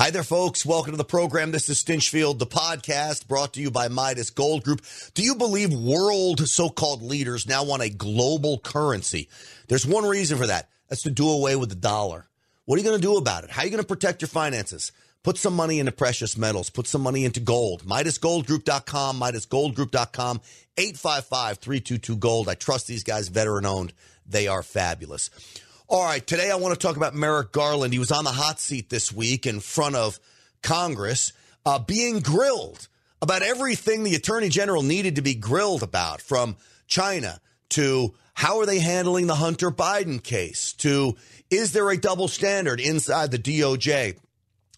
Hi there, folks. Welcome to the program. This is Stinchfield, the podcast brought to you by Midas Gold Group. Do you believe world so called leaders now want a global currency? There's one reason for that. That's to do away with the dollar. What are you going to do about it? How are you going to protect your finances? Put some money into precious metals. Put some money into gold. MidasGoldGroup.com, MidasGoldGroup.com, 855-322-GOLD. I trust these guys, veteran owned. They are fabulous. All right, today I want to talk about Merrick Garland. He was on the hot seat this week in front of Congress, uh, being grilled about everything the attorney general needed to be grilled about, from China to how are they handling the Hunter Biden case to is there a double standard inside the DOJ?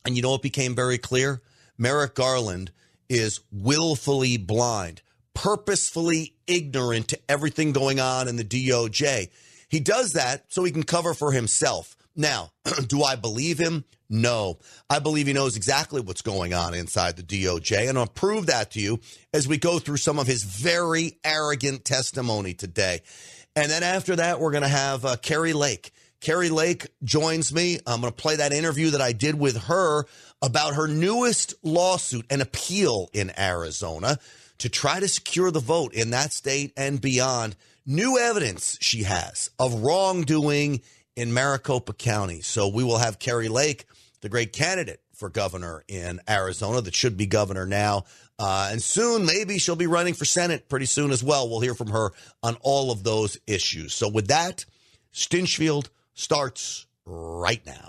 And you know what became very clear? Merrick Garland is willfully blind, purposefully ignorant to everything going on in the DOJ. He does that so he can cover for himself. Now, do I believe him? No. I believe he knows exactly what's going on inside the DOJ, and I'll prove that to you as we go through some of his very arrogant testimony today. And then after that, we're going to have uh, Kari Lake. Kari Lake joins me. I'm going to play that interview that I did with her about her newest lawsuit, an appeal in Arizona to try to secure the vote in that state and beyond new evidence she has of wrongdoing in Maricopa County. So we will have Kari Lake, the great candidate for governor in Arizona that should be governor now. Uh, and soon, maybe she'll be running for Senate pretty soon as well. We'll hear from her on all of those issues. So with that, Stinchfield starts right now.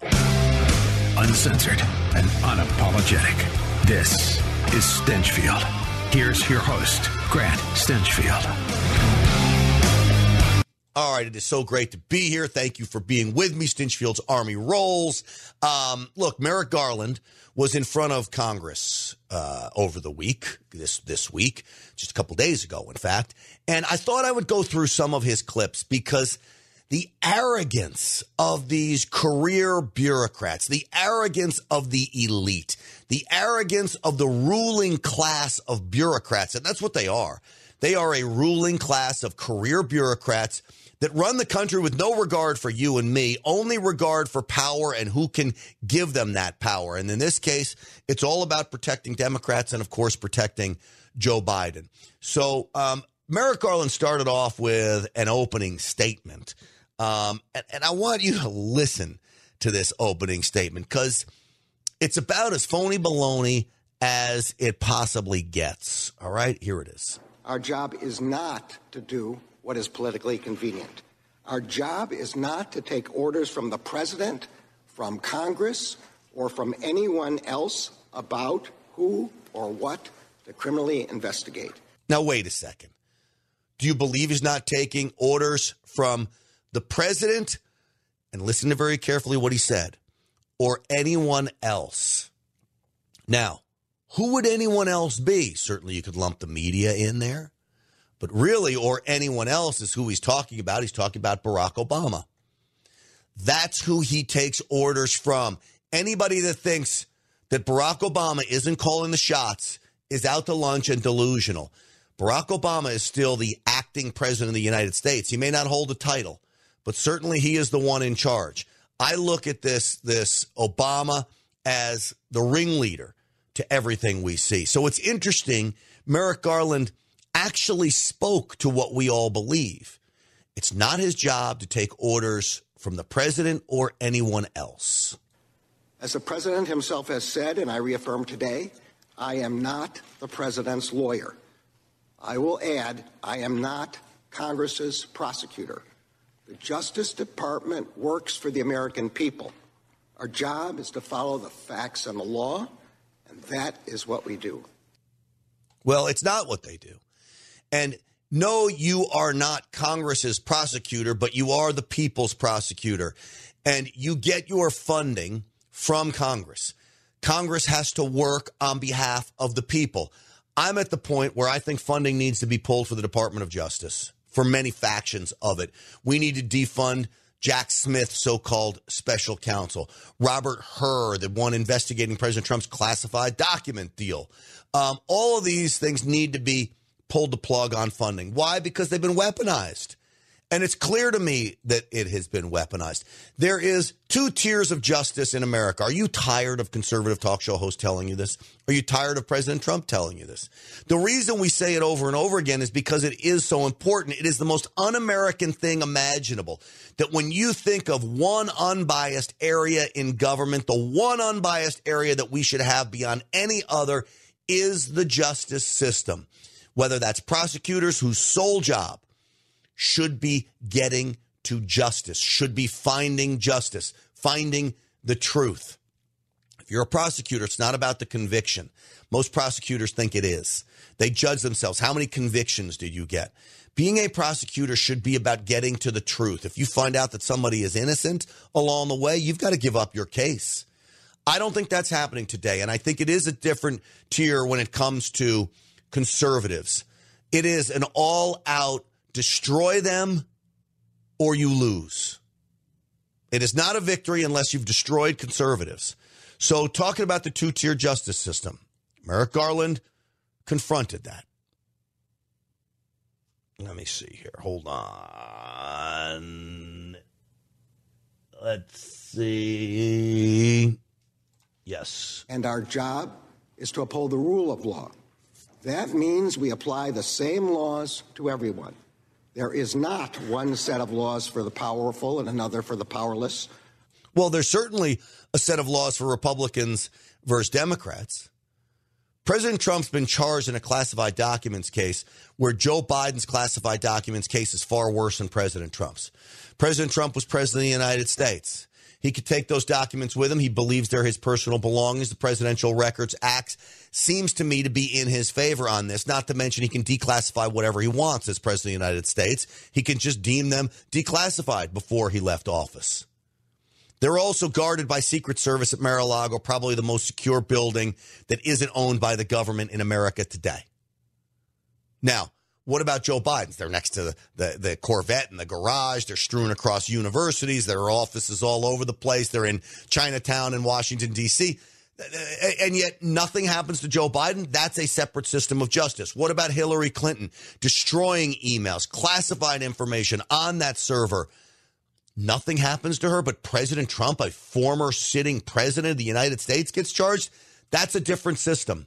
Uncensored and unapologetic. This is Stinchfield. Here's your host, Grant Stinchfield. All right, it is so great to be here. Thank you for being with me. Stinchfield's Army rolls. Um, look, Merrick Garland was in front of Congress uh, over the week, this this week, just a couple days ago, in fact. And I thought I would go through some of his clips because the arrogance of these career bureaucrats, the arrogance of the elite, the arrogance of the ruling class of bureaucrats, and that's what they are. They are a ruling class of career bureaucrats that run the country with no regard for you and me, only regard for power and who can give them that power. And in this case, it's all about protecting Democrats and, of course, protecting Joe Biden. So, um, Merrick Garland started off with an opening statement. Um, and, and I want you to listen to this opening statement because it's about as phony baloney as it possibly gets. All right, here it is. Our job is not to do what is politically convenient. Our job is not to take orders from the president, from Congress, or from anyone else about who or what to criminally investigate. Now, wait a second. Do you believe he's not taking orders from the president? And listen to very carefully what he said, or anyone else. Now, who would anyone else be? Certainly, you could lump the media in there but really, or anyone else, is who he's talking about. He's talking about Barack Obama. That's who he takes orders from. Anybody that thinks that Barack Obama isn't calling the shots is out to lunch and delusional. Barack Obama is still the acting president of the United States. He may not hold a title, but certainly he is the one in charge. I look at this this Obama as the ringleader to everything we see. So it's interesting. Merrick Garland actually spoke to what we all believe. It's not his job to take orders from the president or anyone else. As the president himself has said, and I reaffirm today, I am not the president's lawyer. I will add, I am not Congress's prosecutor. The Justice Department works for the American people. Our job is to follow the facts and the law, and that is what we do. Well, it's not what they do. And no, you are not Congress's prosecutor, but you are the people's prosecutor. And you get your funding from Congress. Congress has to work on behalf of the people. I'm at the point where I think funding needs to be pulled for the Department of Justice for many factions of it. We need to defund Jack Smith, so called special counsel, Robert Hur, the one investigating President Trump's classified document deal. Um, all of these things need to be pulled the plug on funding. Why? Because they've been weaponized. And it's clear to me that it has been weaponized. There is two tiers of justice in America. Are you tired of conservative talk show hosts telling you this? Are you tired of President Trump telling you this? The reason we say it over and over again is because it is so important. It is the most un American thing imaginable. That when you think of one unbiased area in government, the one unbiased area that we should have beyond any other is the justice system. Whether that's prosecutors whose sole job should be getting to justice, should be finding justice, finding the truth. If you're a prosecutor, it's not about the conviction. Most prosecutors think it is. They judge themselves. How many convictions did you get? Being a prosecutor should be about getting to the truth. If you find out that somebody is innocent along the way, you've got to give up your case. I don't think that's happening today. And I think it is a different tier when it comes to conservatives. It is an all out destroy them or you lose. It is not a victory unless you've destroyed conservatives. So, talking about the two tier justice system, Merrick Garland confronted that. Let me see here. Hold on. Let's see. Yes. And our job is to uphold the rule of law. That means we apply the same laws to everyone. There is not one set of laws for the powerful and another for the powerless. Well, there's certainly a set of laws for Republicans versus Democrats. President Trump's been charged in a classified documents case where Joe Biden's classified documents case is far worse than President Trump's. President Trump was president of the United States. He could take those documents with him. He believes they're his personal belongings. The Presidential Records Act seems to me to be in his favor on this, not to mention he can declassify whatever he wants as President of the United States. He can just deem them declassified before he left office. They're also guarded by Secret Service at Mar-a-Lago, probably the most secure building that isn't owned by the government in America today. Now, what about Joe Biden's? They're next to the, the, the, Corvette in the garage. They're strewn across universities. There are offices all over the place. They're in Chinatown in Washington, D.C. Uh, uh, and yet nothing happens to Joe Biden. That's a separate system of justice. What about Hillary Clinton destroying emails, classified information on that server? Nothing happens to her, but President Trump, a former sitting president of the United States, gets charged. That's a different system.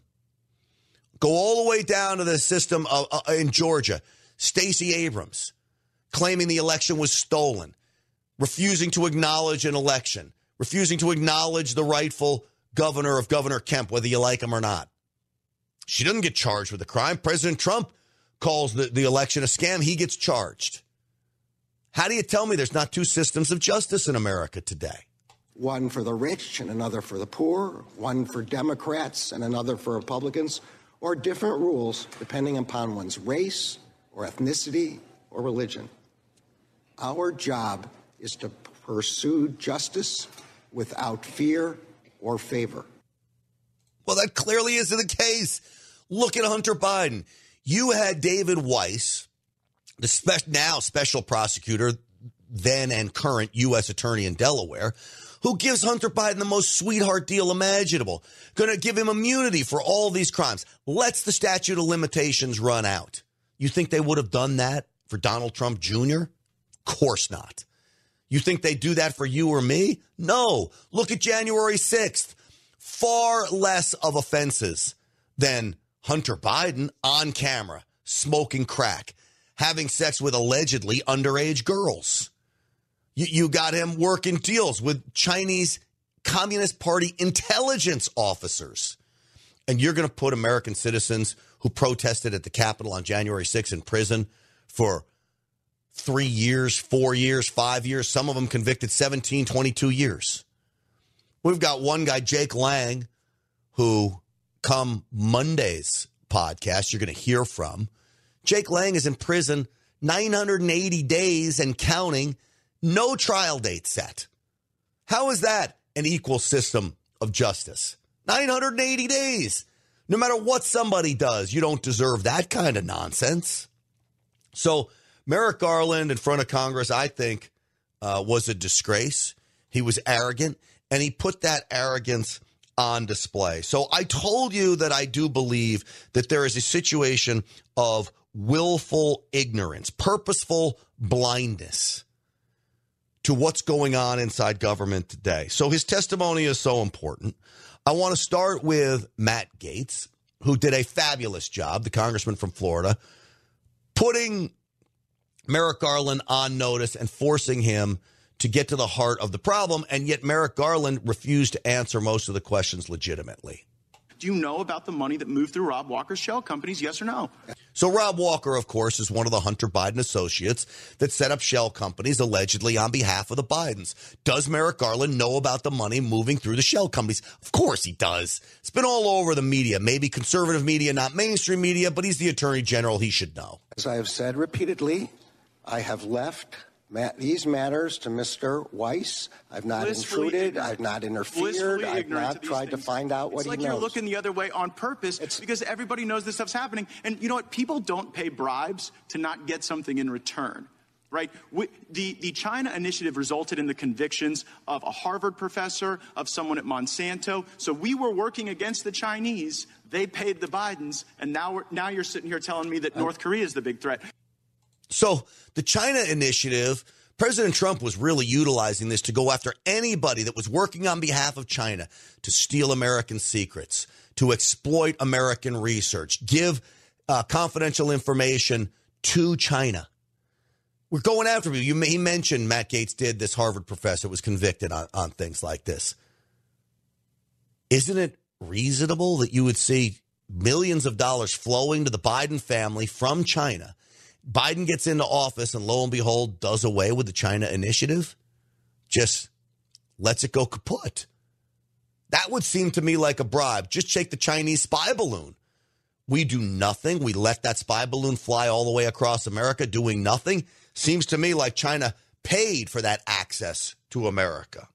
Go all the way down to the system of, uh, in Georgia. Stacey Abrams claiming the election was stolen, refusing to acknowledge an election, refusing to acknowledge the rightful governor of Governor Kemp, whether you like him or not. She doesn't get charged with a crime. President Trump calls the, the election a scam. He gets charged. How do you tell me there's not two systems of justice in America today? One for the rich and another for the poor, one for Democrats and another for Republicans or different rules depending upon one's race or ethnicity or religion. Our job is to pursue justice without fear or favor. Well, that clearly isn't the case. Look at Hunter Biden. You had David Weiss, the spe- now special prosecutor, then and current U.S. attorney in Delaware, who gives Hunter Biden the most sweetheart deal imaginable, going to give him immunity for all these crimes, lets the statute of limitations run out. You think they would have done that for Donald Trump Jr.? Of course not. You think they do that for you or me? No. Look at January 6th. Far less of offenses than Hunter Biden on camera, smoking crack, having sex with allegedly underage girls. You, you got him working deals with Chinese Communist Party intelligence officers. And you're going to put American citizens who protested at the Capitol on January 6th in prison for three years, four years, five years, some of them convicted 17, 22 years. We've got one guy, Jake Lang, who come Monday's podcast, you're going to hear from. Jake Lang is in prison 980 days and counting no trial date set. How is that an equal system of justice? 980 days. No matter what somebody does, you don't deserve that kind of nonsense. So, Merrick Garland in front of Congress, I think, uh, was a disgrace. He was arrogant, and he put that arrogance on display. So, I told you that I do believe that there is a situation of willful ignorance, purposeful blindness to what's going on inside government today. So his testimony is so important. I want to start with Matt Gaetz, who did a fabulous job, the congressman from Florida, putting Merrick Garland on notice and forcing him to get to the heart of the problem. And yet, Merrick Garland refused to answer most of the questions legitimately. Do you know about the money that moved through Rob Walker's shell companies? Yes or no? So, Rob Walker, of course, is one of the Hunter Biden associates that set up shell companies allegedly on behalf of the Bidens. Does Merrick Garland know about the money moving through the shell companies? Of course he does. It's been all over the media, maybe conservative media, not mainstream media, but he's the attorney general. He should know. As I have said repeatedly, I have left these matters to Mr. Weiss. I've not Blissfully intruded. ignorant. I've not interfered. I've not to tried to find out what he knows. it's like you're looking the other way on purpose because everybody knows this stuff's happening. And you know what? People don't pay bribes to not get something in return. Right? We, the, the China initiative resulted in the convictions of a Harvard professor, of someone at Monsanto. So we were working against the Chinese. They paid the Bidens. And now, we're, now you're sitting here telling me that North Korea is the big threat. So the China initiative, President Trump was really utilizing this to go after anybody that was working on behalf of China to steal American secrets, to exploit American research, give uh, confidential information to China. We're going after you. you. He mentioned Matt Gaetz did this Harvard professor was convicted on, on things like this. Isn't it reasonable that you would see millions of dollars flowing to the Biden family from China? Biden gets into office and lo and behold does away with the China initiative, just lets it go kaput. That would seem to me like a bribe. Just take the Chinese spy balloon. We do nothing. We let that spy balloon fly all the way across America doing nothing. Seems to me like China paid for that access to America.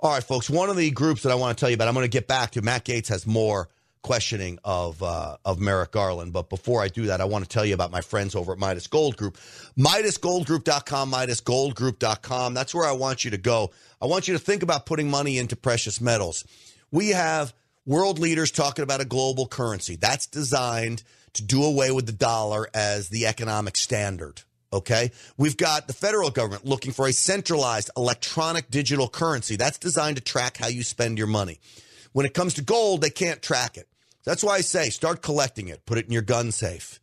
All right, folks, one of the groups that I want to tell you about, I'm going to get back to. Matt Gaetz has more questioning of uh, of Merrick Garland. But before I do that, I want to tell you about my friends over at Midas Gold Group. MidasGoldGroup.com, MidasGoldGroup.com. That's where I want you to go. I want you to think about putting money into precious metals. We have world leaders talking about a global currency. That's designed to do away with the dollar as the economic standard. Okay. We've got the federal government looking for a centralized electronic digital currency that's designed to track how you spend your money. When it comes to gold, they can't track it. That's why I say start collecting it, put it in your gun safe,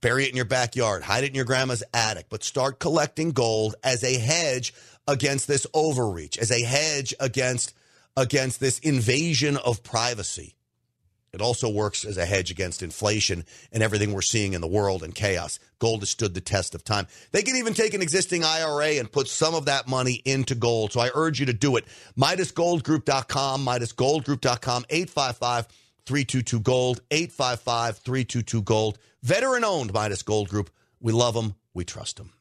bury it in your backyard, hide it in your grandma's attic, but start collecting gold as a hedge against this overreach, as a hedge against against this invasion of privacy. It also works as a hedge against inflation and everything we're seeing in the world and chaos. Gold has stood the test of time. They can even take an existing IRA and put some of that money into gold. So I urge you to do it. MidasGoldGroup.com, MidasGoldGroup.com, 855 322 Gold, 855 322 Gold. Veteran owned Midas Gold Group. We love them. We trust them.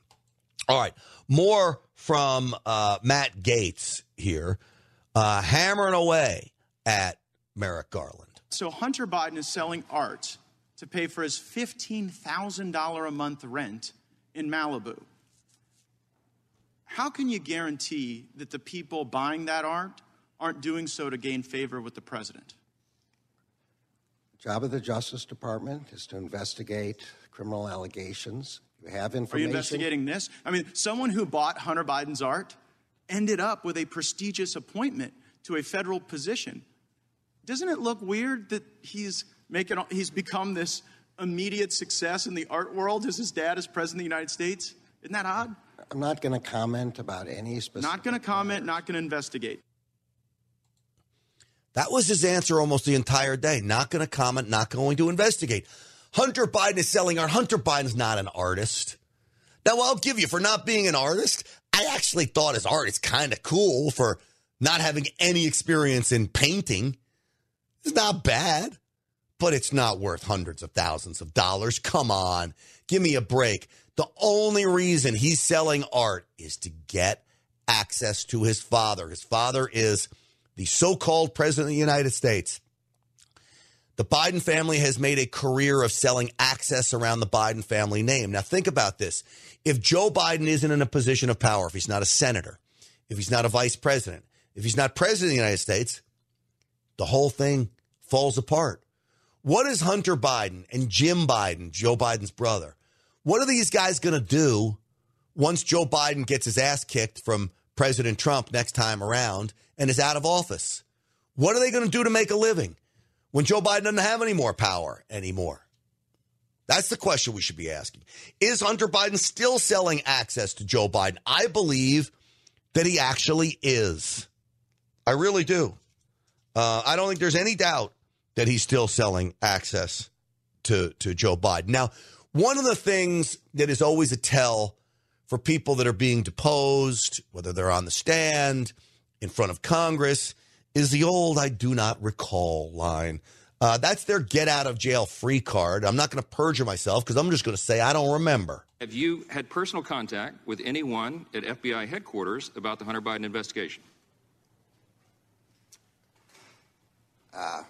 All right. More from uh, Matt Gaetz here, uh, hammering away at Merrick Garland. So Hunter Biden is selling art to pay for his $15,000 a month rent in Malibu. How can you guarantee that the people buying that art aren't doing so to gain favor with the president? Job of the Justice Department is to investigate criminal allegations. You have information. Are you investigating this? I mean, someone who bought Hunter Biden's art ended up with a prestigious appointment to a federal position. Doesn't it look weird that he's making he's become this immediate success in the art world as his dad is president of the United States? Isn't that odd? I'm not going to comment about any specific. Not going to comment, not going to investigate. That was his answer almost the entire day. Not going to comment, not going to investigate. Hunter Biden is selling art. Hunter Biden's not an artist. Now, I'll give you for not being an artist. I actually thought his art is kind of cool for not having any experience in painting. It's not bad, but it's not worth hundreds of thousands of dollars. Come on, give me a break. The only reason he's selling art is to get access to his father. His father is the so called president of the United States. The Biden family has made a career of selling access around the Biden family name. Now, think about this. If Joe Biden isn't in a position of power, if he's not a senator, if he's not a vice president, if he's not president of the United States, the whole thing falls apart. What is Hunter Biden and Jim Biden, Joe Biden's brother, what are these guys going to do once Joe Biden gets his ass kicked from President Trump next time around and is out of office? What are they going to do to make a living when Joe Biden doesn't have any more power anymore? That's the question we should be asking. Is Hunter Biden still selling access to Joe Biden? I believe that he actually is. I really do. Uh, I don't think there's any doubt that he's still selling access to, to Joe Biden. Now, one of the things that is always a tell for people that are being deposed, whether they're on the stand, in front of Congress, is the old I do not recall line. Uh, that's their get out of jail free card. I'm not going to perjure myself because I'm just going to say I don't remember. Have you had personal contact with anyone at FBI headquarters about the Hunter Biden investigation? Uh,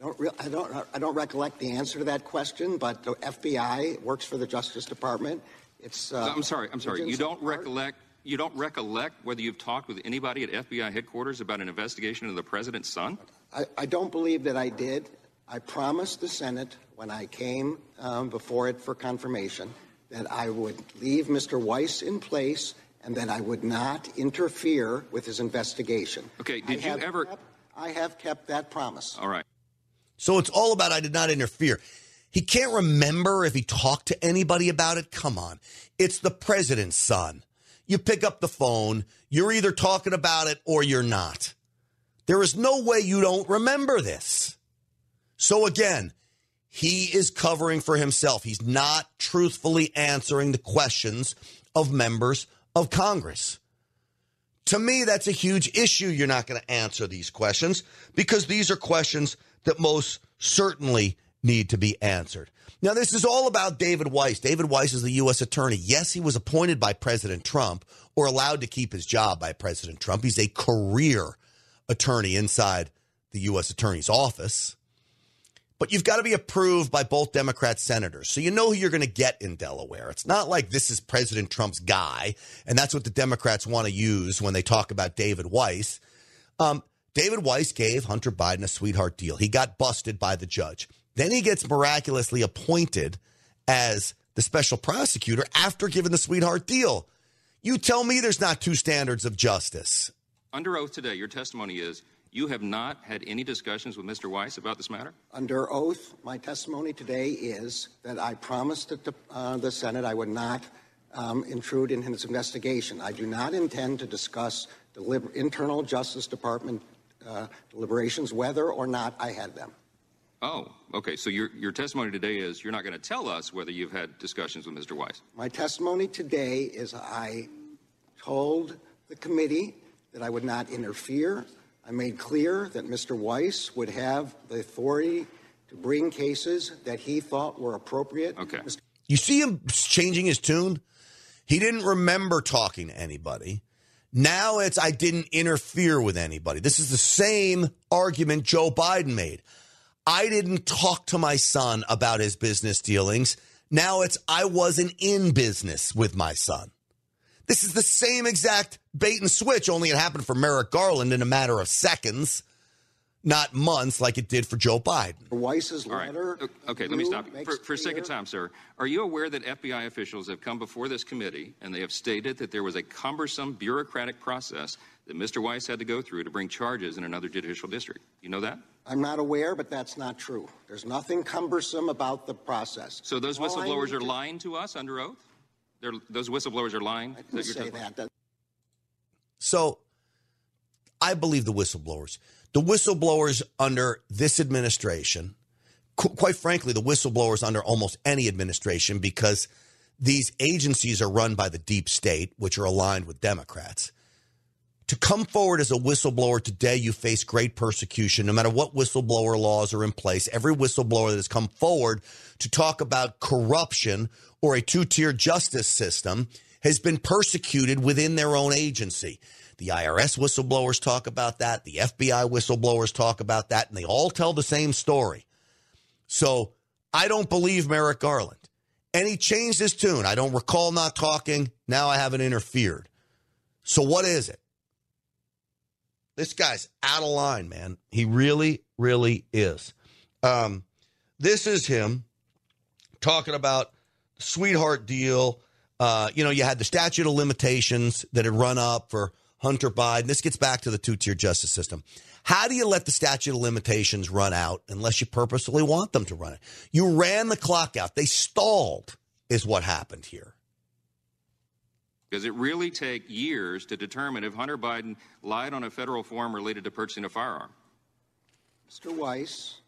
don't re- I don't. I don't recollect the answer to that question. But the FBI works for the Justice Department. It's. Uh, I'm sorry. I'm sorry. You don't recollect. You don't recollect whether you've talked with anybody at FBI headquarters about an investigation of the president's son? I, I don't believe that I did. I promised the Senate when I came um, before it for confirmation that I would leave Mr. Weiss in place and that I would not interfere with his investigation. Okay. Did you ever? Kept, I have kept that promise. All right. So it's all about I did not interfere. He can't remember if he talked to anybody about it. Come on. It's the president's son. You pick up the phone, you're either talking about it or you're not. There is no way you don't remember this. So again, he is covering for himself. He's not truthfully answering the questions of members of Congress. To me, that's a huge issue. You're not going to answer these questions because these are questions that most certainly need to be answered. Now, this is all about David Weiss. David Weiss is the U.S. attorney. Yes, he was appointed by President Trump or allowed to keep his job by President Trump. He's a career attorney inside the U.S. attorney's office. But you've got to be approved by both Democrat senators. So you know who you're going to get in Delaware. It's not like this is President Trump's guy, and that's what the Democrats want to use when they talk about David Weiss. Um, David Weiss gave Hunter Biden a sweetheart deal. He got busted by the judge. Then he gets miraculously appointed as the special prosecutor after giving the sweetheart deal. You tell me there's not two standards of justice. Under oath today, your testimony is you have not had any discussions with Mr. Weiss about this matter? Under oath, my testimony today is that I promised the, uh, the Senate I would not um, intrude in his investigation. I do not intend to discuss the internal Justice Department uh, deliberations, whether or not I had them. Oh, okay. So your, your testimony today is you're not going to tell us whether you've had discussions with Mr. Weiss. My testimony today is I told the committee that I would not interfere. I made clear that Mr. Weiss would have the authority to bring cases that he thought were appropriate. Okay. You see him changing his tune? He didn't remember talking to anybody. Now it's I didn't interfere with anybody. This is the same argument Joe Biden made. I didn't talk to my son about his business dealings. Now it's I wasn't in business with my son. This is the same exact bait and switch, only it happened for Merrick Garland in a matter of seconds, not months like it did for Joe Biden. Weiss's letter. Right. Okay, let me stop you. For, for a second time, sir. Are you aware that FBI officials have come before this committee and they have stated that there was a cumbersome bureaucratic process that Mr. Weiss had to go through to bring charges in another judicial district? You know that? I'm not aware, but that's not true. There's nothing cumbersome about the process. So those whistleblowers are to... lying to us under oath? They're, those whistleblowers are lying? I didn't say that. So I believe the whistleblowers. The whistleblowers under this administration, qu- quite frankly, the whistleblowers under almost any administration, because these agencies are run by the deep state, which are aligned with Democrats to come forward as a whistleblower today, you face great persecution, no matter what whistleblower laws are in place. Every whistleblower that has come forward to talk about corruption or a two tier justice system has been persecuted within their own agency. The IRS whistleblowers talk about that. The FBI whistleblowers talk about that, and they all tell the same story. So I don't believe Merrick Garland. And he changed his tune. I don't recall not talking. Now I haven't interfered. So what is it? This guy's out of line, man. He really, really is. Um, this is him talking about sweetheart deal. Uh, you know, you had the statute of limitations that had run up for Hunter Biden. This gets back to the two tier justice system. How do you let the statute of limitations run out unless you purposely want them to run it? You ran the clock out. They stalled, is what happened here. Does it really take years to determine if Hunter Biden lied on a federal form related to purchasing a firearm? Mr. Weiss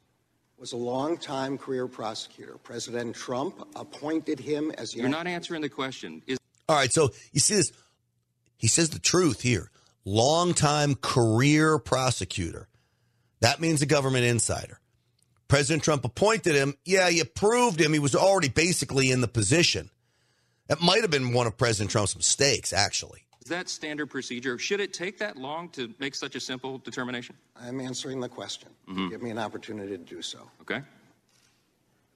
was a long-time career prosecutor. President Trump appointed him as the You're not answering the question. Is- All right, so you see this. He says the truth here. Long-time career prosecutor. That means a government insider. President Trump appointed him. Yeah, you proved him. He was already basically in the position. That might have been one of President Trump's mistakes, actually. Is that standard procedure? Should it take that long to make such a simple determination? I'm answering the question. Mm-hmm. Give me an opportunity to do so. Okay.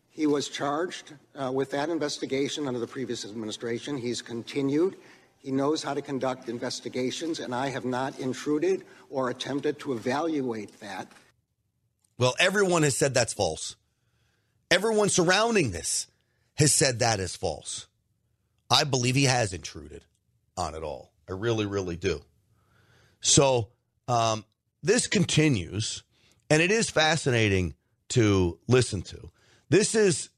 He was charged uh, with that investigation under the previous administration. He's continued. He knows how to conduct investigations, and I have not intruded or attempted to evaluate that. Well, everyone has said that's false. Everyone surrounding this has said that is false. I believe he has intruded on it all. I really, really do. So um, this continues, and it is fascinating to listen to. This is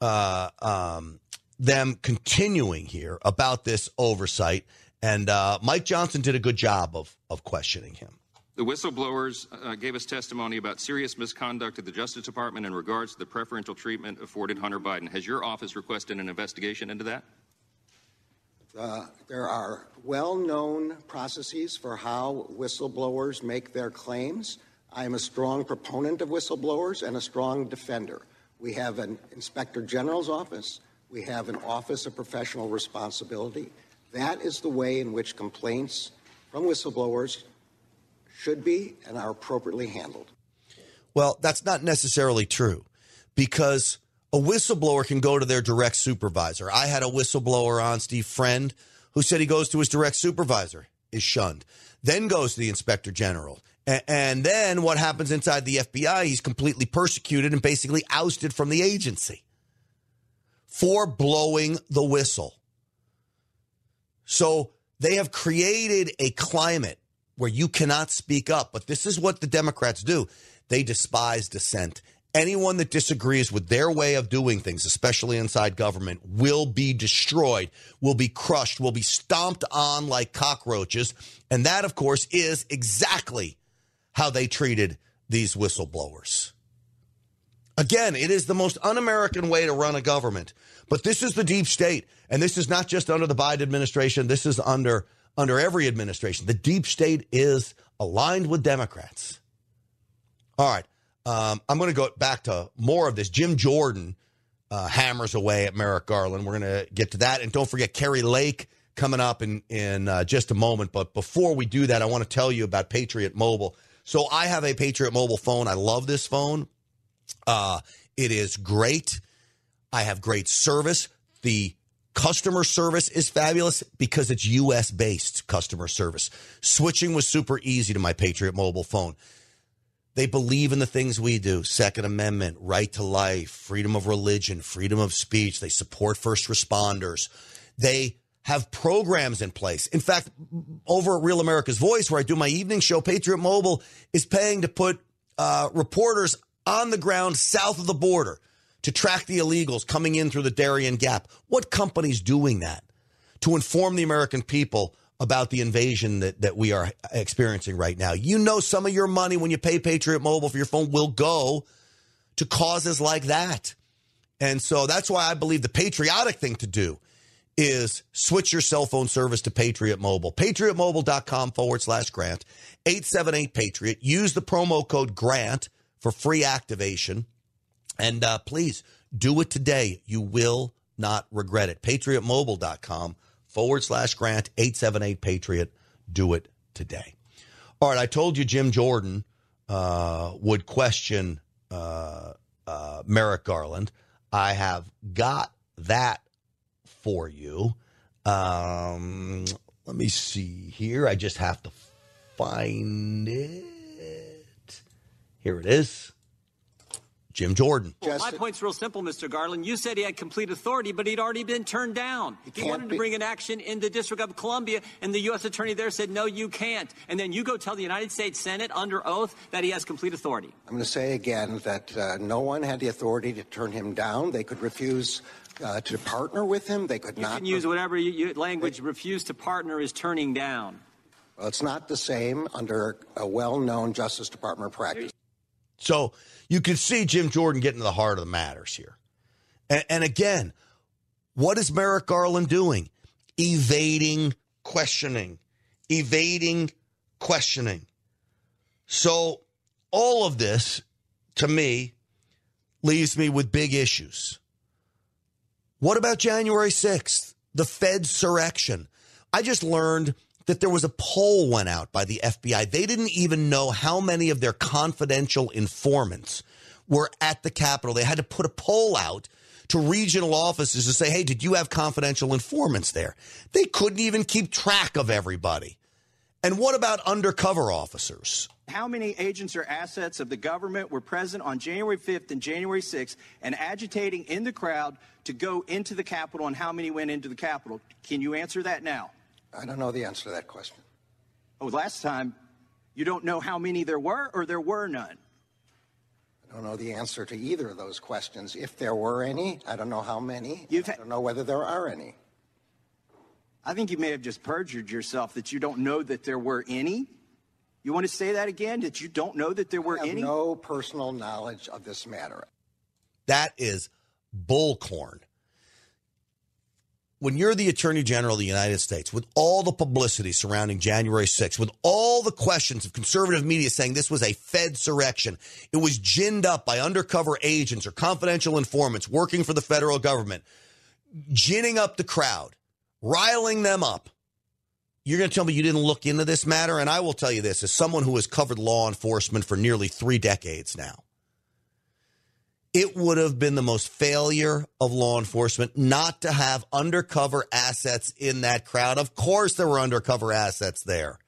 uh, um, them continuing here about this oversight, and uh, Mike Johnson did a good job of of questioning him. The whistleblowers uh, gave us testimony about serious misconduct at the Justice Department in regards to the preferential treatment afforded Hunter Biden. Has your office requested an investigation into that? Uh, there are well known processes for how whistleblowers make their claims. I am a strong proponent of whistleblowers and a strong defender. We have an inspector general's office, we have an office of professional responsibility. That is the way in which complaints from whistleblowers should be and are appropriately handled. Well, that's not necessarily true because a whistleblower can go to their direct supervisor. I had a whistleblower on, Steve Friend, who said he goes to his direct supervisor, is shunned, then goes to the inspector general. And then what happens inside the FBI? He's completely persecuted and basically ousted from the agency for blowing the whistle. So they have created a climate where you cannot speak up. But this is what the Democrats do they despise dissent anyone that disagrees with their way of doing things, especially inside government, will be destroyed, will be crushed, will be stomped on like cockroaches. And that, of course, is exactly how they treated these whistleblowers. Again, it is the most un American way to run a government. But this is the deep state. And this is not just under the Biden administration, this is under, under every administration. The deep state is aligned with Democrats. All right. Um, I'm going to go back to more of this. Jim Jordan uh, hammers away at Merrick Garland. We're going to get to that. And don't forget Kari Lake coming up in, in uh, just a moment. But before we do that, I want to tell you about Patriot Mobile. So I have a Patriot Mobile phone. I love this phone. Uh, it is great. I have great service. The customer service is fabulous because it's US based customer service. Switching was super easy to my Patriot Mobile phone. They believe in the things we do Second Amendment, right to life, freedom of religion, freedom of speech. They support first responders. They have programs in place. In fact, over at Real America's Voice, where I do my evening show, Patriot Mobile is paying to put uh, reporters on the ground south of the border to track the illegals coming in through the Darien Gap. What company's doing that to inform the American people about the invasion that, that we are experiencing right now. You know, some of your money when you pay Patriot Mobile for your phone will go to causes like that. And so that's why I believe the patriotic thing to do is switch your cell phone service to Patriot Mobile. PatriotMobile.com forward slash grant, 878 Patriot. Use the promo code GRANT for free activation. And uh, please do it today. You will not regret it. PatriotMobile.com forward slash grant 878 Patriot. Do it today. All right, I told you Jim Jordan uh, would question uh, uh, Merrick Garland. I have got that for you. Um, let me see here. I just have to find it. Here it is. Jim Jordan. Well, my point's real simple, Mr. Garland. You said he had complete authority, but he'd already been turned down. He, he wanted to bring an action in the District of Columbia, and the U.S. attorney there said, no, you can't. And then you go tell the United States Senate under oath that he has complete authority. I'm going to say again that uh, no one had the authority to turn him down. They could refuse uh, to partner with him. They could you not. You can use whatever you, you, language. They, refuse to partner is turning down. Well, it's not the same under a well-known Justice Department practice. So you can see Jim Jordan getting to the heart of the matters here. And, and again, what is Merrick Garland doing? Evading questioning, evading questioning. So all of this, to me, leaves me with big issues. What about January 6th, the Fed surrection? I just learned that there was a poll went out by the FBI. They didn't even know how many of their confidential informants were at the Capitol. They had to put a poll out to regional offices to say, hey, did you have confidential informants there? They couldn't even keep track of everybody. And what about undercover officers? How many agents or assets of the government were present on January 5th and January 6th and agitating in the crowd to go into the Capitol, and how many went into the Capitol? Can you answer that now? I don't know the answer to that question. Oh, last time, you don't know how many there were, or there were none? I don't know the answer to either of those questions. If there were any, I don't know how many. You've I don't know whether there are any. I think you may have just perjured yourself that you don't know that there were any. You want to say that again? That you don't know that there were I any? No personal knowledge of this matter. That is bullcorn when you're the Attorney General of the United States, with all the publicity surrounding January 6th, with all the questions of conservative media saying this was a Fed surrection, it was ginned up by undercover agents or confidential informants working for the federal government, ginning up the crowd, riling them up. You're going to tell me you didn't look into this matter? And I will tell you this as someone who has covered law enforcement for nearly three decades now it would have been the most failure of law enforcement not to have undercover assets in that crowd. Of course, there were undercover assets there.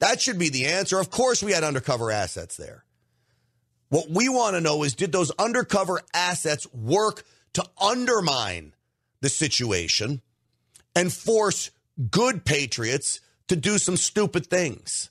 That should be the answer. Of course, we had undercover assets there. What we want to know is did those undercover assets work to undermine the situation and force good patriots to do some stupid things?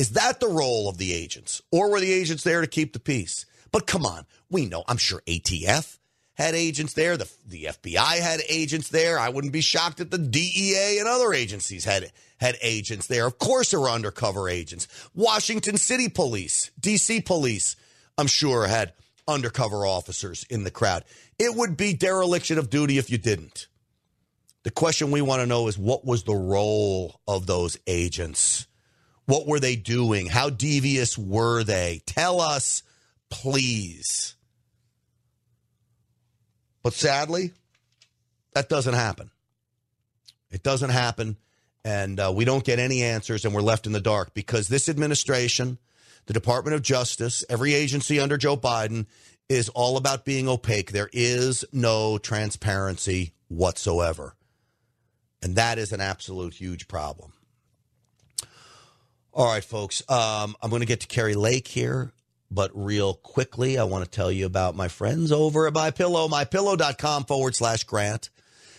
Is that the role of the agents? Or were the agents there to keep the peace? But come on, we know, I'm sure ATF had agents there. The, the FBI had agents there. I wouldn't be shocked that the DEA and other agencies had, had agents there. Of course, there were undercover agents. Washington City Police, DC Police, I'm sure had undercover officers in the crowd. It would be dereliction of duty if you didn't. The question we want to know is what was the role of those agents? What were they doing? How devious were they? Tell us, please. But sadly, that doesn't happen. It doesn't happen. And uh, we don't get any answers, and we're left in the dark because this administration, the Department of Justice, every agency under Joe Biden is all about being opaque. There is no transparency whatsoever. And that is an absolute huge problem. All right, folks. Um, I'm going to get to Kari Lake here, but real quickly, I want to tell you about my friends over at My Pillow, mypillow.com forward slash grant.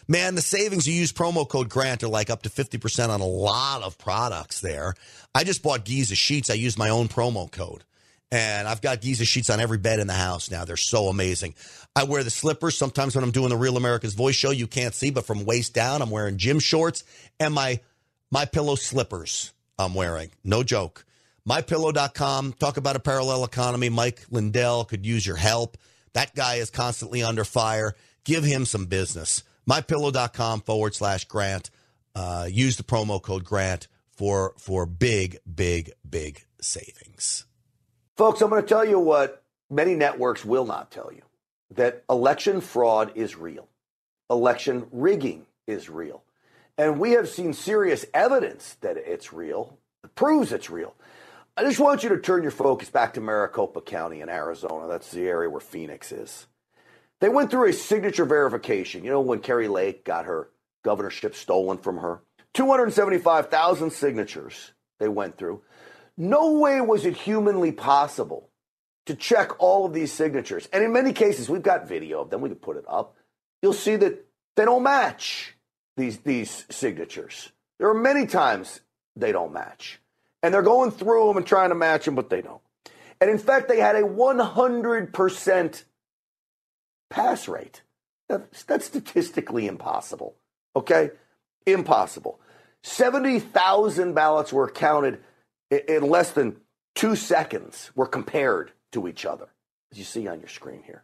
Man, the savings you use promo code grant are like up to 50% on a lot of products there. I just bought Giza sheets. I used my own promo code. And I've got Giza sheets on every bed in the house now. They're so amazing. I wear the slippers. Sometimes when I'm doing the Real America's Voice show, you can't see, but from waist down, I'm wearing gym shorts and my my pillow slippers. I'm wearing. No joke. MyPillow.com. Talk about a parallel economy. Mike Lindell could use your help. That guy is constantly under fire. Give him some business. MyPillow.com forward slash grant. Uh, use the promo code grant for for big, big, big savings. Folks, I'm going to tell you what many networks will not tell you that election fraud is real, election rigging is real. And we have seen serious evidence that it's real, it proves it's real. I just want you to turn your focus back to Maricopa County in Arizona. That's the area where Phoenix is. They went through a signature verification. You know, when Kari Lake got her governorship stolen from her? 275,000 signatures they went through. No way was it humanly possible to check all of these signatures. And in many cases, we've got video of them. We can put it up. You'll see that they don't match these, these signatures. There are many times they don't match. And they're going through them and trying to match them, but they don't. And in fact, they had a 100% pass rate. That's, that's statistically impossible. Okay? Impossible. 70,000 ballots were counted in less than two seconds, were compared to each other, as you see on your screen here.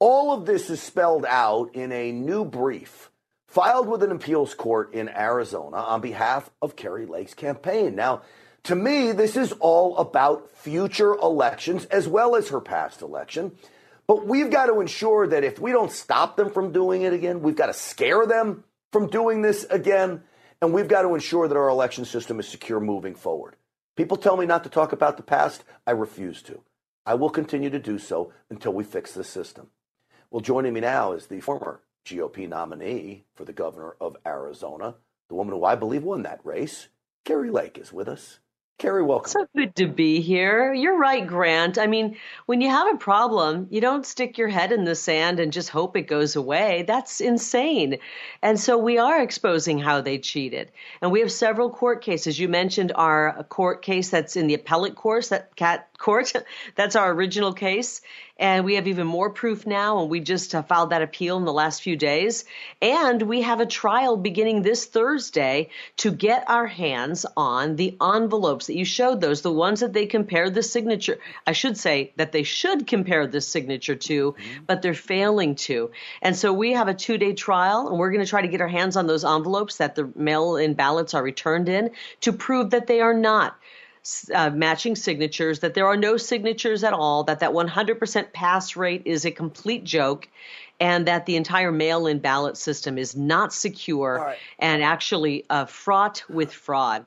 All of this is spelled out in a new brief filed with an appeals court in Arizona on behalf of Kari Lake's campaign. Now, to me, this is all about future elections as well as her past election. But we've got to ensure that if we don't stop them from doing it again, we've got to scare them from doing this again. And we've got to ensure that our election system is secure moving forward. People tell me not to talk about the past. I refuse to. I will continue to do so until we fix the system. Well, joining me now is the former GOP nominee for the governor of Arizona, the woman who I believe won that race. Kari Lake is with us. Kari, welcome. So good to be here. You're right, Grant. I mean, when you have a problem, you don't stick your head in the sand and just hope it goes away. That's insane. And so we are exposing how they cheated. And we have several court cases. You mentioned our court case that's in the appellate course, that cat court. that's our original case. And we have even more proof now, and we just uh, filed that appeal in the last few days. And we have a trial beginning this Thursday to get our hands on the envelopes that you showed those, the ones that they compared the signature. I should say that they should compare the signature to, mm-hmm. but they're failing to. And so we have a two day trial, and we're going to try to get our hands on those envelopes that the mail in ballots are returned in to prove that they are not uh, matching signatures, that there are no signatures at all, that that 100% pass rate is a complete joke, and that the entire mail-in ballot system is not secure right. and actually uh, fraught with fraud.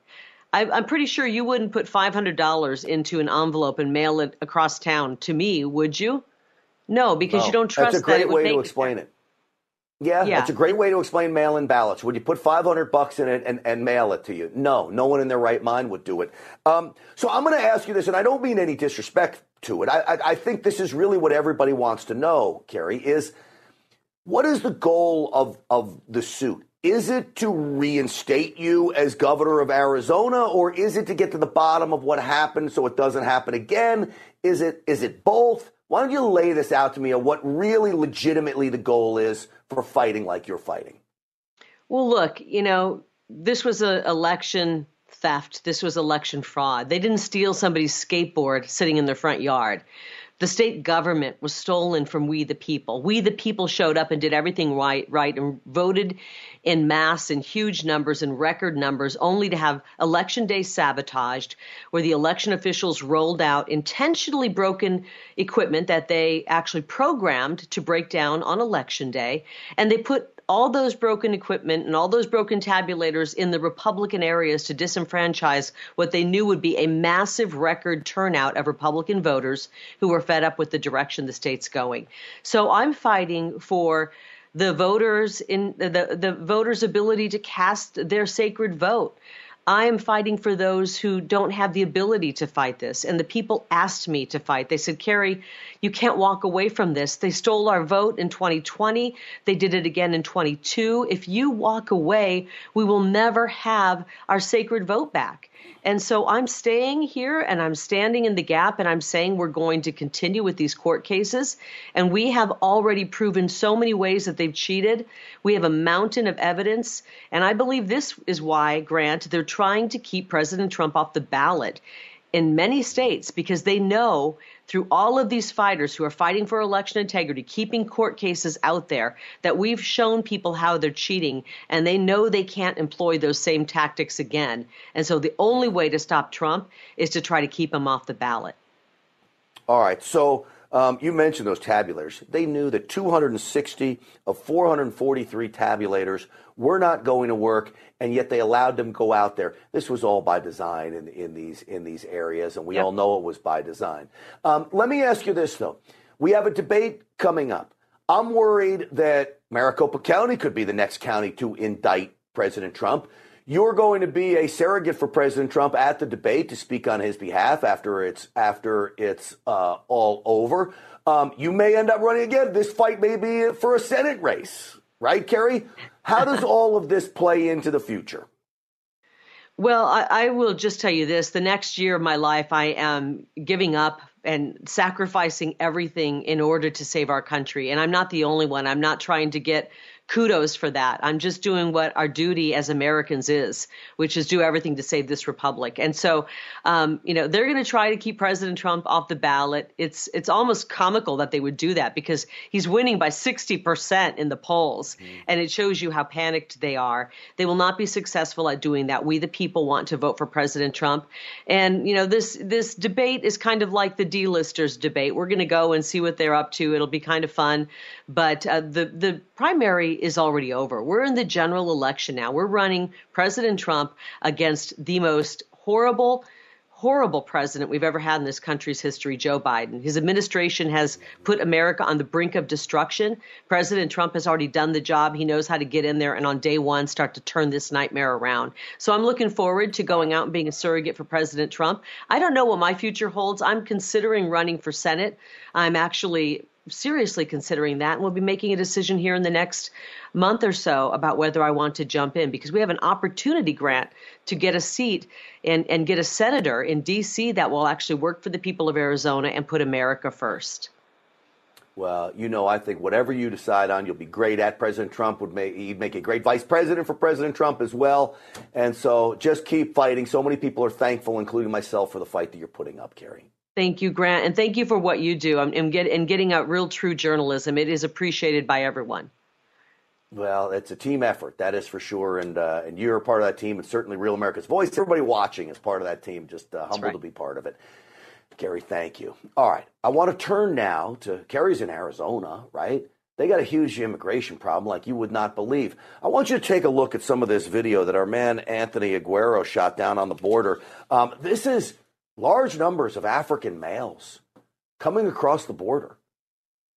I, I'm pretty sure you wouldn't put $500 into an envelope and mail it across town to me, would you? No, because no. you don't trust That's a great that way to explain it. Yeah, yeah, that's a great way to explain mail-in ballots. Would you put 500 bucks in it and, and mail it to you? No, no one in their right mind would do it. Um, so I'm going to ask you this, and I don't mean any disrespect to it. I, I, I think this is really what everybody wants to know, Kari, is what is the goal of, of the suit? Is it to reinstate you as governor of Arizona, or is it to get to the bottom of what happened so it doesn't happen again? Is it is it both? Why don't you lay this out to me of what really legitimately the goal is for fighting like you're fighting? Well, look, you know, this was an election theft. This was election fraud. They didn't steal somebody's skateboard sitting in their front yard. The state government was stolen from we the people. We the people showed up and did everything right, right, and voted in mass in huge numbers and record numbers, only to have election day sabotaged, where the election officials rolled out intentionally broken equipment that they actually programmed to break down on election day, and they put all those broken equipment and all those broken tabulators in the Republican areas to disenfranchise what they knew would be a massive record turnout of Republican voters who were fed up with the direction the state's going. So I'm fighting for the voters in the, the voters' ability to cast their sacred vote. I am fighting for those who don't have the ability to fight this. And the people asked me to fight. They said, Kari, you can't walk away from this. They stole our vote in 2020. They did it again in 22. If you walk away, we will never have our sacred vote back. And so I'm staying here and I'm standing in the gap and I'm saying we're going to continue with these court cases. And we have already proven so many ways that they've cheated. We have a mountain of evidence. And I believe this is why, Grant, they're trying to keep President Trump off the ballot in many states because they know through all of these fighters who are fighting for election integrity, keeping court cases out there, that we've shown people how they're cheating and they know they can't employ those same tactics again. And so the only way to stop Trump is to try to keep him off the ballot. All right. So um, you mentioned those tabulators. They knew that 260 of 443 tabulators were not going to work, and yet they allowed them to go out there. This was all by design in, in these in these areas, and we yep. all know it was by design. Um, let me ask you this though: we have a debate coming up. I'm worried that Maricopa County could be the next county to indict President Trump. You're going to be a surrogate for President Trump at the debate to speak on his behalf after it's after it's uh, all over. Um, you may end up running again. This fight may be for a Senate race, right, Kari? How does all of this play into the future? Well, I, I, will just tell you this: the next year of my life, I am giving up and sacrificing everything in order to save our country. And I'm not the only one. I'm not trying to get kudos for that. I'm just doing what our duty as Americans is, which is do everything to save this republic. And so, um, you know, they're going to try to keep President Trump off the ballot. It's it's almost comical that they would do that because he's winning by 60% in the polls, mm-hmm. and it shows you how panicked they are. They will not be successful at doing that. We the people want to vote for President Trump, and you know this this debate is kind of like the D-listers debate. We're going to go and see what they're up to. It'll be kind of fun, but uh, the the primary is already over. We're in the general election now. We're running President Trump against the most horrible, horrible president we've ever had in this country's history, Joe Biden. His administration has put America on the brink of destruction. President Trump has already done the job. He knows how to get in there and on day one start to turn this nightmare around. So I'm looking forward to going out and being a surrogate for President Trump. I don't know what my future holds. I'm considering running for Senate. I'm actually seriously considering that. And we'll be making a decision here in the next month or so about whether I want to jump in because we have an opportunity grant to get a seat and, and get a senator in D.C. that will actually work for the people of Arizona and put America first. Well, you know, I think whatever you decide on, you'll be great at. President Trump would make he'd make a great vice president for President Trump as well. And so, just keep fighting. So many people are thankful, including myself, for the fight that you're putting up, Kari. Thank you, Grant, and thank you for what you do and, get, and getting out real, true journalism. It is appreciated by everyone. Well, it's a team effort, that is for sure, and uh, and you're a part of that team, and certainly Real America's Voice. Everybody watching is part of that team. Just uh, humbled right. to be part of it. Kari, thank you. All right, I want to turn now to Kari's in Arizona, right? They got a huge immigration problem like you would not believe. I want you to take a look at some of this video that our man Anthony Aguero shot down on the border. Um, this is large numbers of African males coming across the border.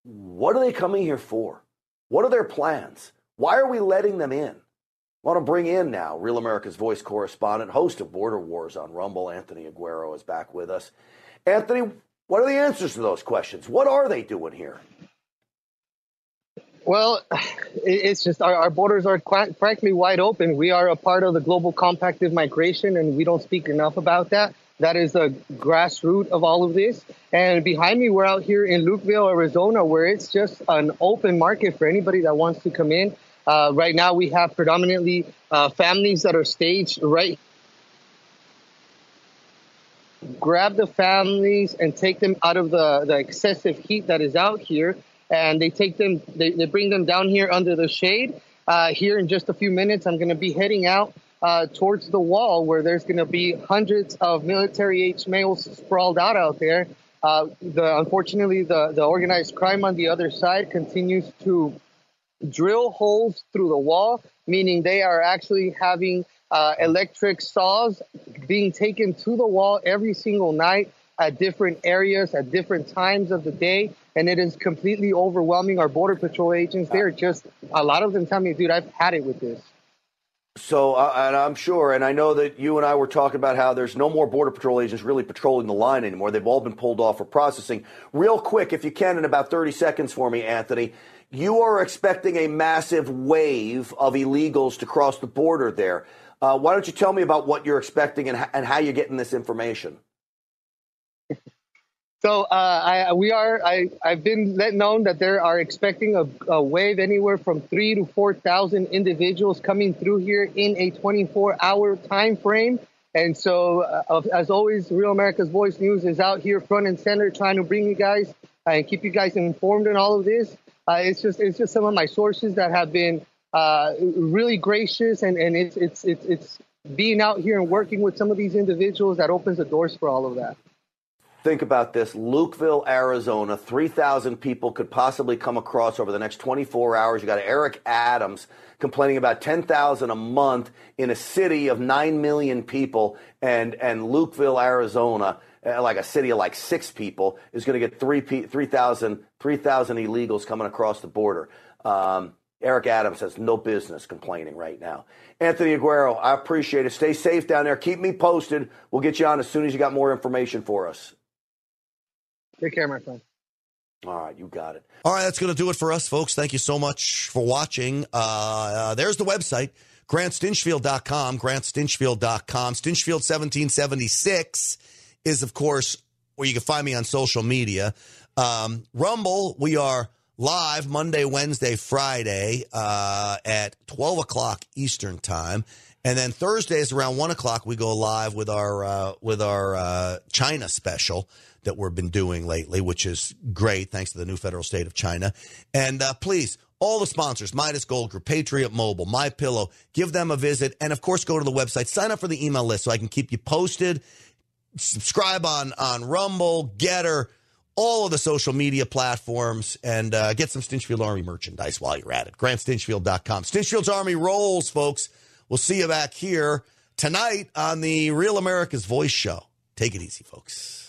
What are they coming here for? What are their plans? Why are we letting them in? I want to bring in now Real America's Voice correspondent, host of Border Wars on Rumble, Anthony Aguero is back with us. Anthony, what are the answers to those questions? What are they doing here? Well, it's just our, our borders are quite, frankly wide open. We are a part of the global compact of migration, and we don't speak enough about that. That is the grassroots of all of this. And behind me, we're out here in Lukeville, Arizona, where it's just an open market for anybody that wants to come in. Uh, right now, we have predominantly uh, families that are staged right. Grab the families and take them out of the, the excessive heat that is out here. And they take them, they, they bring them down here under the shade. Uh, here in just a few minutes, I'm going to be heading out uh, towards the wall where there's going to be hundreds of military age males sprawled out out there. Uh, the, unfortunately, the, the organized crime on the other side continues to drill holes through the wall, meaning they are actually having uh, electric saws being taken to the wall every single night at different areas at different times of the day. And it is completely overwhelming our Border Patrol agents. They're just, a lot of them tell me, dude, I've had it with this. So, uh, and I'm sure, and I know that you and I were talking about how there's no more Border Patrol agents really patrolling the line anymore. They've all been pulled off for processing. Real quick, if you can, in about 30 seconds for me, Anthony, you are expecting a massive wave of illegals to cross the border there. Uh, why don't you tell me about what you're expecting and, and how you're getting this information? So uh, I, we are. I, I've been let known that there are expecting a, a wave anywhere from three to four thousand individuals coming through here in a 24-hour time frame. And so, uh, as always, Real America's Voice News is out here front and center, trying to bring you guys uh, and keep you guys informed in all of this. Uh, it's just it's just some of my sources that have been uh, really gracious, and, and it's, it's it's it's being out here and working with some of these individuals that opens the doors for all of that. Think about this Lukeville, Arizona, 3,000 people could possibly come across over the next 24 hours. You got Eric Adams complaining about 10,000 a month in a city of 9 million people, and, and Lukeville, Arizona, uh, like a city of like six people, is going to get 3,000 3, 3, illegals coming across the border. Um, Eric Adams has no business complaining right now. Anthony Aguero, I appreciate it. Stay safe down there. Keep me posted. We'll get you on as soon as you got more information for us. Take care, my friend. All right, you got it. All right, that's going to do it for us, folks. Thank you so much for watching. Uh, uh, there's the website, grantstinchfield.com, grantstinchfield.com. Stinchfield 1776 is, of course, where you can find me on social media. Um, Rumble, we are live Monday, Wednesday, Friday uh, at 12 o'clock Eastern Time. And then Thursdays around one o'clock, we go live with our uh, with our uh, China special that we've been doing lately, which is great, thanks to the new federal state of China. And uh, please, all the sponsors, Midas Gold Group, Patriot Mobile, My Pillow, give them a visit, and of course, go to the website, sign up for the email list so I can keep you posted. Subscribe on on Rumble, Gettr, all of the social media platforms, and uh, get some Stinchfield Army merchandise while you're at it. GrantStinchfield.com. Stinchfield's Army rolls, folks. We'll see you back here tonight on the Real America's Voice show. Take it easy, folks.